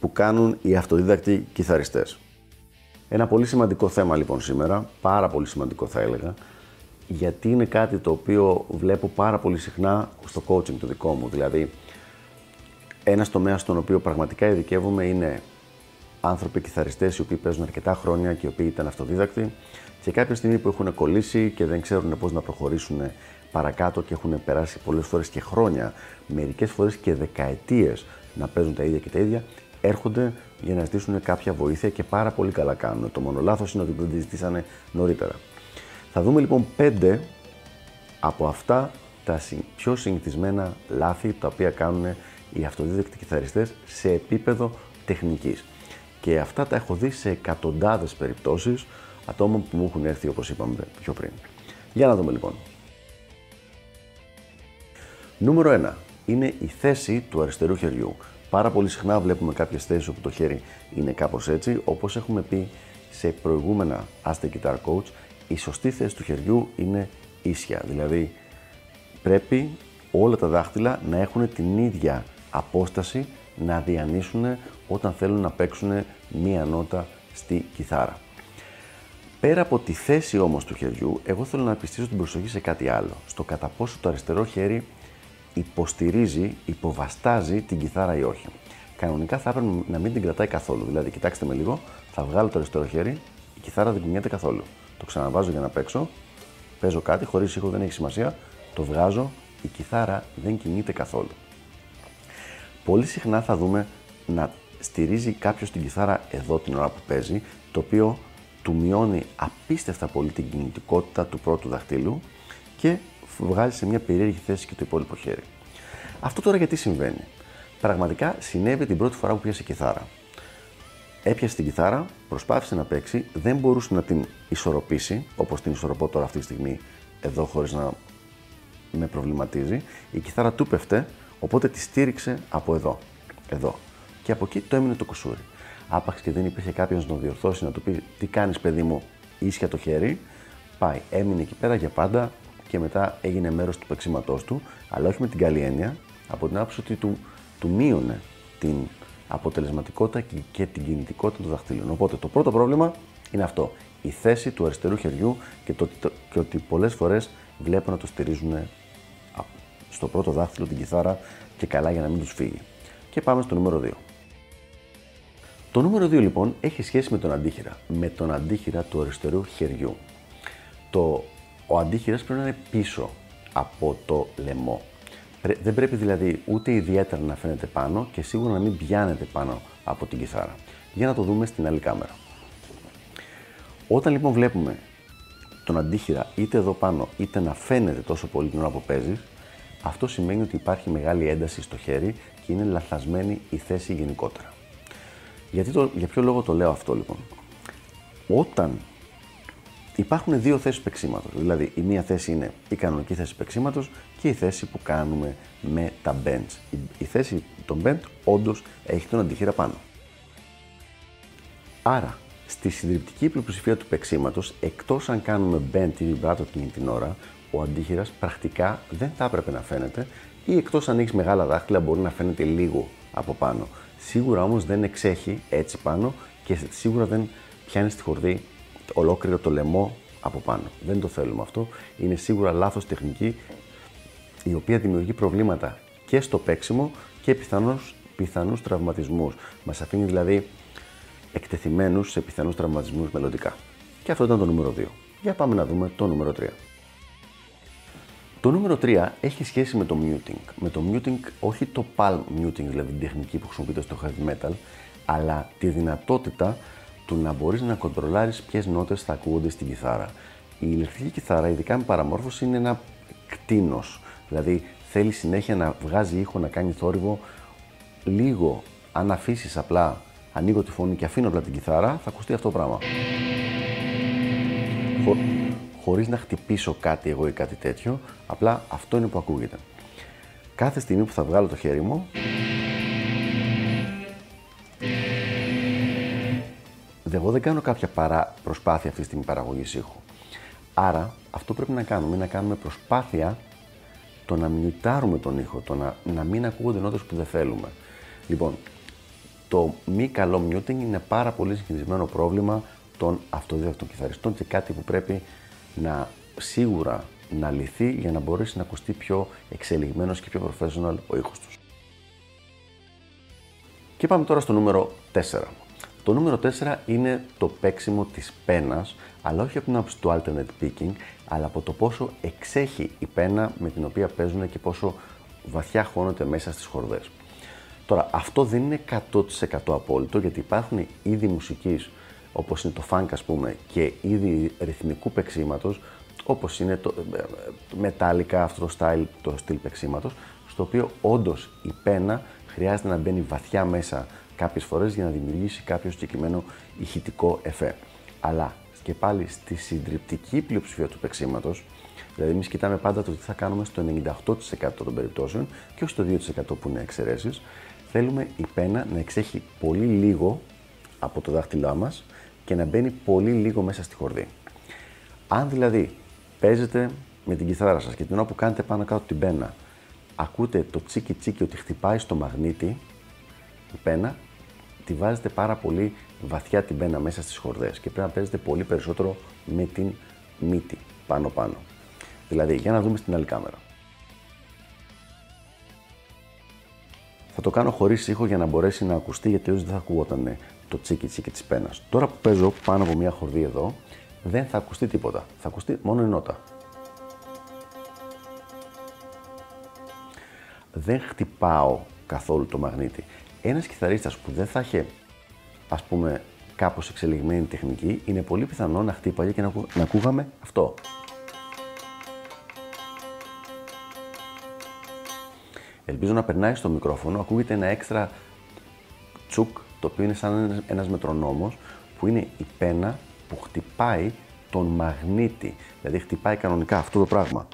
που κάνουν οι αυτοδίδακτοι κιθαριστές. Ένα πολύ σημαντικό θέμα λοιπόν σήμερα, πάρα πολύ σημαντικό θα έλεγα, γιατί είναι κάτι το οποίο βλέπω πάρα πολύ συχνά στο coaching το δικό μου. Δηλαδή, ένας τομέας στον οποίο πραγματικά ειδικεύομαι είναι άνθρωποι κιθαριστές οι οποίοι παίζουν αρκετά χρόνια και οι οποίοι ήταν αυτοδίδακτοι και κάποια στιγμή που έχουν κολλήσει και δεν ξέρουν πώς να προχωρήσουν παρακάτω και έχουν περάσει πολλές φορές και χρόνια, μερικές φορές και δεκαετίες να παίζουν τα ίδια και τα ίδια, έρχονται για να ζητήσουν κάποια βοήθεια και πάρα πολύ καλά κάνουν. Το μόνο λάθος είναι ότι δεν τη ζητήσανε νωρίτερα. Θα δούμε λοιπόν πέντε από αυτά τα πιο συνηθισμένα λάθη τα οποία κάνουν οι αυτοδίδεκτοι κιθαριστές σε επίπεδο τεχνικής. Και αυτά τα έχω δει σε εκατοντάδες περιπτώσεις ατόμων που μου έχουν έρθει όπως είπαμε πιο πριν. Για να δούμε λοιπόν. Νούμερο 1 είναι η θέση του αριστερού χεριού. Πάρα πολύ συχνά βλέπουμε κάποιες θέσεις όπου το χέρι είναι κάπως έτσι. Όπως έχουμε πει σε προηγούμενα Ask the Guitar Coach, η σωστή θέση του χεριού είναι ίσια. Δηλαδή πρέπει όλα τα δάχτυλα να έχουν την ίδια απόσταση να διανύσουν όταν θέλουν να παίξουν μία νότα στη κιθάρα. Πέρα από τη θέση όμως του χεριού, εγώ θέλω να επιστήσω την προσοχή σε κάτι άλλο. Στο κατά πόσο το αριστερό χέρι υποστηρίζει, υποβαστάζει την κιθάρα ή όχι. Κανονικά θα έπρεπε να μην την κρατάει καθόλου. Δηλαδή, κοιτάξτε με λίγο, θα βγάλω το αριστερό χέρι, η κιθάρα δεν κουνιέται καθόλου. Το ξαναβάζω για να παίξω, παίζω κάτι, χωρίς ήχο δεν έχει σημασία, το βγάζω, η κιθάρα δεν κινείται καθόλου. Πολύ συχνά θα δούμε να στηρίζει κάποιος την κιθάρα εδώ την ώρα που παίζει, το οποίο του μειώνει απίστευτα πολύ την κινητικότητα του πρώτου δαχτύλου και βγάζει σε μια περίεργη θέση και το υπόλοιπο χέρι. Αυτό τώρα γιατί συμβαίνει; Πραγματικά συνέβη την πρώτη φορά που πιάσε κιθάρα. Έπιασε την κιθάρα, προσπάθησε να παίξει, δεν μπορούσε να την ισορροπήσει, όπως την ισορροπώ τώρα αυτή τη στιγμή εδώ χωρίς να με προβληματίζει. Η κιθάρα του πέφτε, οπότε τη στήριξε από εδώ. Εδώ. Και από εκεί το έμεινε το κουσούρι. Άπαξ και δεν υπήρχε κάποιο να τον διορθώσει, να του πει τι κάνεις, παιδί μου, ίσια το χέρι. Πάει, έμεινε εκεί πέρα για πάντα, και μετά έγινε μέρος του παίξήματό του, αλλά όχι με την καλή έννοια, από την άποψη ότι του, του μείωνε την αποτελεσματικότητα και την κινητικότητα του δαχτύλων. Οπότε το πρώτο πρόβλημα είναι αυτό. Η θέση του αριστερού χεριού και, το, και ότι πολλές φορές βλέπουν να το στηρίζουν στο πρώτο δάχτυλο την κιθάρα και καλά για να μην τους φύγει. Και πάμε στο νούμερο 2. Το νούμερο 2 λοιπόν έχει σχέση με τον αντίχειρα, με τον αντίχειρα του αριστερού χεριού. Το ο αντίχειρας πρέπει να είναι πίσω από το λαιμό. Δεν πρέπει δηλαδή ούτε ιδιαίτερα να φαίνεται πάνω και σίγουρα να μην πιάνεται πάνω από την κιθάρα. Για να το δούμε στην άλλη κάμερα. Όταν λοιπόν βλέπουμε τον αντίχειρα είτε εδώ πάνω είτε να φαίνεται τόσο πολύ την ώρα που παίζει, αυτό σημαίνει ότι υπάρχει μεγάλη ένταση στο χέρι και είναι λαθασμένη η θέση γενικότερα. Γιατί το, για ποιο λόγο το λέω αυτό λοιπόν; Όταν Υπάρχουν δύο θέσεις παίξήματο. Δηλαδή, η μία θέση είναι η κανονική θέση παίξήματο και η θέση που κάνουμε με τα bends. Η, θέση των bend όντως έχει τον αντιχείρα πάνω. Άρα, στη συντριπτική πλειοψηφία του παίξήματο, εκτός αν κάνουμε bend ή vibrato εκείνη την ώρα, ο αντίχειρας πρακτικά δεν θα έπρεπε να φαίνεται ή εκτός αν έχεις μεγάλα δάχτυλα μπορεί να φαίνεται λίγο από πάνω. Σίγουρα όμως δεν εξέχει έτσι πάνω και σίγουρα δεν πιάνεις στη χορδή ολόκληρο το λαιμό από πάνω. Δεν το θέλουμε αυτό. Είναι σίγουρα λάθος τεχνική η οποία δημιουργεί προβλήματα και στο παίξιμο και πιθανώς, πιθανούς τραυματισμούς. Μας αφήνει δηλαδή εκτεθειμένους σε πιθανούς τραυματισμούς μελλοντικά. Και αυτό ήταν το νούμερο 2. Για πάμε να δούμε το νούμερο 3. Το νούμερο 3 έχει σχέση με το muting. Με το muting, όχι το palm muting, δηλαδή την τεχνική που χρησιμοποιείται στο heavy metal, αλλά τη δυνατότητα του να μπορείς να κοντρολάρεις ποιες νότες θα ακούγονται στην κιθάρα. Η ηλεκτρική κιθάρα, ειδικά με παραμόρφωση, είναι ένα κτίνος. Δηλαδή θέλει συνέχεια να βγάζει ήχο, να κάνει θόρυβο. Λίγο, αν αφήσεις απλά, ανοίγω τη φωνή και αφήνω απλά την κιθάρα, θα ακουστεί αυτό το πράγμα. Χω... Χωρίς να χτυπήσω κάτι εγώ ή κάτι τέτοιο, απλά αυτό είναι που ακούγεται. Κάθε στιγμή που θα βγάλω το χέρι μου, εγώ δεν κάνω κάποια παρά προσπάθεια αυτή τη στιγμή παραγωγή ήχου. Άρα, αυτό πρέπει να κάνουμε είναι να κάνουμε προσπάθεια το να μιουτάρουμε τον ήχο, το να, να μην ακούγονται νότες που δεν θέλουμε. Λοιπόν, το μη καλό muting είναι πάρα πολύ συνηθισμένο πρόβλημα των αυτοδίδακτων κιθαριστών και κάτι που πρέπει να σίγουρα να λυθεί για να μπορέσει να ακουστεί πιο εξελιγμένος και πιο professional ο ήχος τους. Και πάμε τώρα στο νούμερο 4. Το νούμερο 4 είναι το παίξιμο της πένας, αλλά όχι από την άποψη του alternate picking, αλλά από το πόσο εξέχει η πένα με την οποία παίζουν και πόσο βαθιά χώνεται μέσα στις χορδές. Τώρα, αυτό δεν είναι 100% απόλυτο, γιατί υπάρχουν είδη μουσικής, όπως είναι το funk ας πούμε, και είδη ρυθμικού παίξήματος, όπως είναι το μετάλλικα αυτό το style, το στυλ παίξήματος, στο οποίο όντως η πένα χρειάζεται να μπαίνει βαθιά μέσα κάποιες φορές για να δημιουργήσει κάποιο συγκεκριμένο ηχητικό εφέ. Αλλά και πάλι στη συντριπτική πλειοψηφία του παίξήματος, δηλαδή εμείς κοιτάμε πάντα το τι θα κάνουμε στο 98% των περιπτώσεων και όχι στο 2% που είναι εξαιρέσεις, θέλουμε η πένα να εξέχει πολύ λίγο από το δάχτυλά μας και να μπαίνει πολύ λίγο μέσα στη χορδή. Αν δηλαδή παίζετε με την κιθάρα σας και την ώρα που κάνετε πάνω κάτω την πένα, ακούτε το τσίκι τσίκι ότι χτυπάει στο μαγνήτη, η πένα, τη βάζετε πάρα πολύ βαθιά την πένα μέσα στις χορδές και πρέπει να παίζετε πολύ περισσότερο με την μύτη πάνω πάνω. Δηλαδή, για να δούμε στην άλλη κάμερα. Θα το κάνω χωρίς ήχο για να μπορέσει να ακουστεί γιατί δεν θα ακούγονταν το τσίκι τσίκι της πένας. Τώρα που παίζω πάνω από μια χορδή εδώ, δεν θα ακουστεί τίποτα. Θα ακουστεί μόνο η νότα. Δεν χτυπάω καθόλου το μαγνήτη. Ένας κιθαρίστας που δεν θα είχε, ας πούμε, κάπως εξελιγμένη τεχνική, είναι πολύ πιθανό να χτύπαγε και να, να ακούγαμε αυτό. Ελπίζω να περνάει στο μικρόφωνο, ακούγεται ένα έξτρα τσουκ, το οποίο είναι σαν ένας μετρονόμος, που είναι η πένα που χτυπάει τον μαγνήτη. Δηλαδή χτυπάει κανονικά αυτό το πράγμα.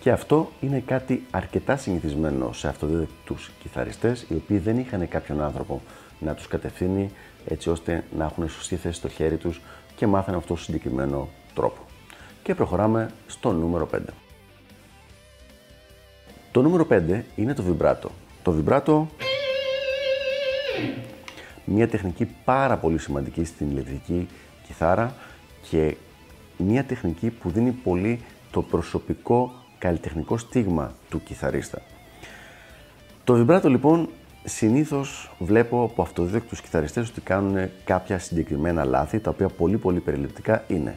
Και αυτό είναι κάτι αρκετά συνηθισμένο σε αυτοδίδακτους κιθαριστές, οι οποίοι δεν είχαν κάποιον άνθρωπο να τους κατευθύνει έτσι ώστε να έχουν σωστή θέση στο χέρι τους και μάθανε αυτό το συγκεκριμένο τρόπο. Και προχωράμε στο νούμερο 5. Το νούμερο 5 είναι το βιμπράτο. Το βιμπράτο μια τεχνική πάρα πολύ σημαντική στην ηλεκτρική κιθάρα και μια τεχνική που δίνει πολύ το προσωπικό καλλιτεχνικό στίγμα του κιθαρίστα. Το βιμπράτο λοιπόν συνήθως βλέπω από αυτοδίδακτους κιθαριστές ότι κάνουν κάποια συγκεκριμένα λάθη τα οποία πολύ πολύ περιληπτικά είναι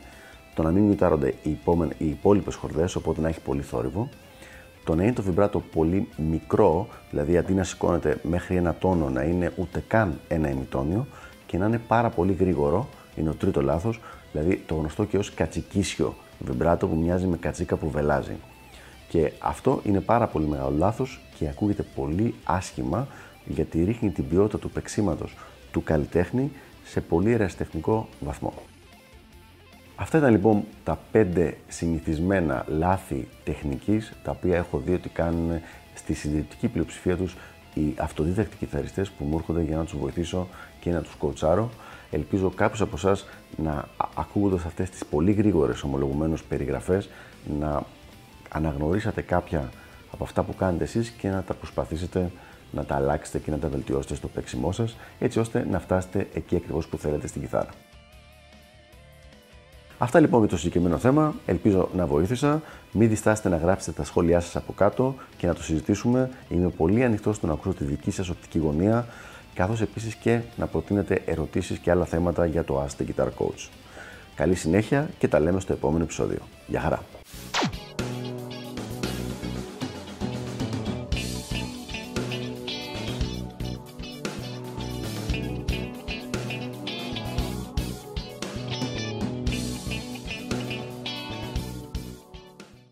το να μην μιουτάρονται οι, οι υπόλοιπες χορδές οπότε να έχει πολύ θόρυβο, το να είναι το βιμπράτο πολύ μικρό, δηλαδή αντί να σηκώνεται μέχρι ένα τόνο να είναι ούτε καν ένα ημιτόνιο και να είναι πάρα πολύ γρήγορο, είναι ο τρίτο λάθος, δηλαδή το γνωστό και ως κατσικίσιο βιμπράτο που μοιάζει με κατσίκα που βελάζει. Και αυτό είναι πάρα πολύ μεγάλο λάθος και ακούγεται πολύ άσχημα γιατί ρίχνει την ποιότητα του παίξήματος του καλλιτέχνη σε πολύ ερασιτεχνικό βαθμό. Αυτά ήταν λοιπόν τα πέντε συνηθισμένα λάθη τεχνικής τα οποία έχω δει ότι κάνουν στη συντηρητική πλειοψηφία τους οι αυτοδίδακτοι κιθαριστές που μου έρχονται για να τους βοηθήσω και να τους κοτσάρω. Ελπίζω κάποιους από εσάς να ακούγοντας αυτές τις πολύ γρήγορες ομολογουμένως περιγραφές να αναγνωρίσατε κάποια από αυτά που κάνετε εσείς και να τα προσπαθήσετε να τα αλλάξετε και να τα βελτιώσετε στο παίξιμό σας έτσι ώστε να φτάσετε εκεί ακριβώς που θέλετε στην κιθάρα. Αυτά λοιπόν για το συγκεκριμένο θέμα. Ελπίζω να βοήθησα. Μην διστάσετε να γράψετε τα σχόλιά σας από κάτω και να το συζητήσουμε. Είμαι πολύ ανοιχτός στο να ακούσω τη δική σας οπτική γωνία, καθώς επίσης και να προτείνετε ερωτήσεις και άλλα θέματα για το Ask the Guitar Coach. Καλή συνέχεια και τα λέμε στο επόμενο επεισόδιο. Γεια χαρά!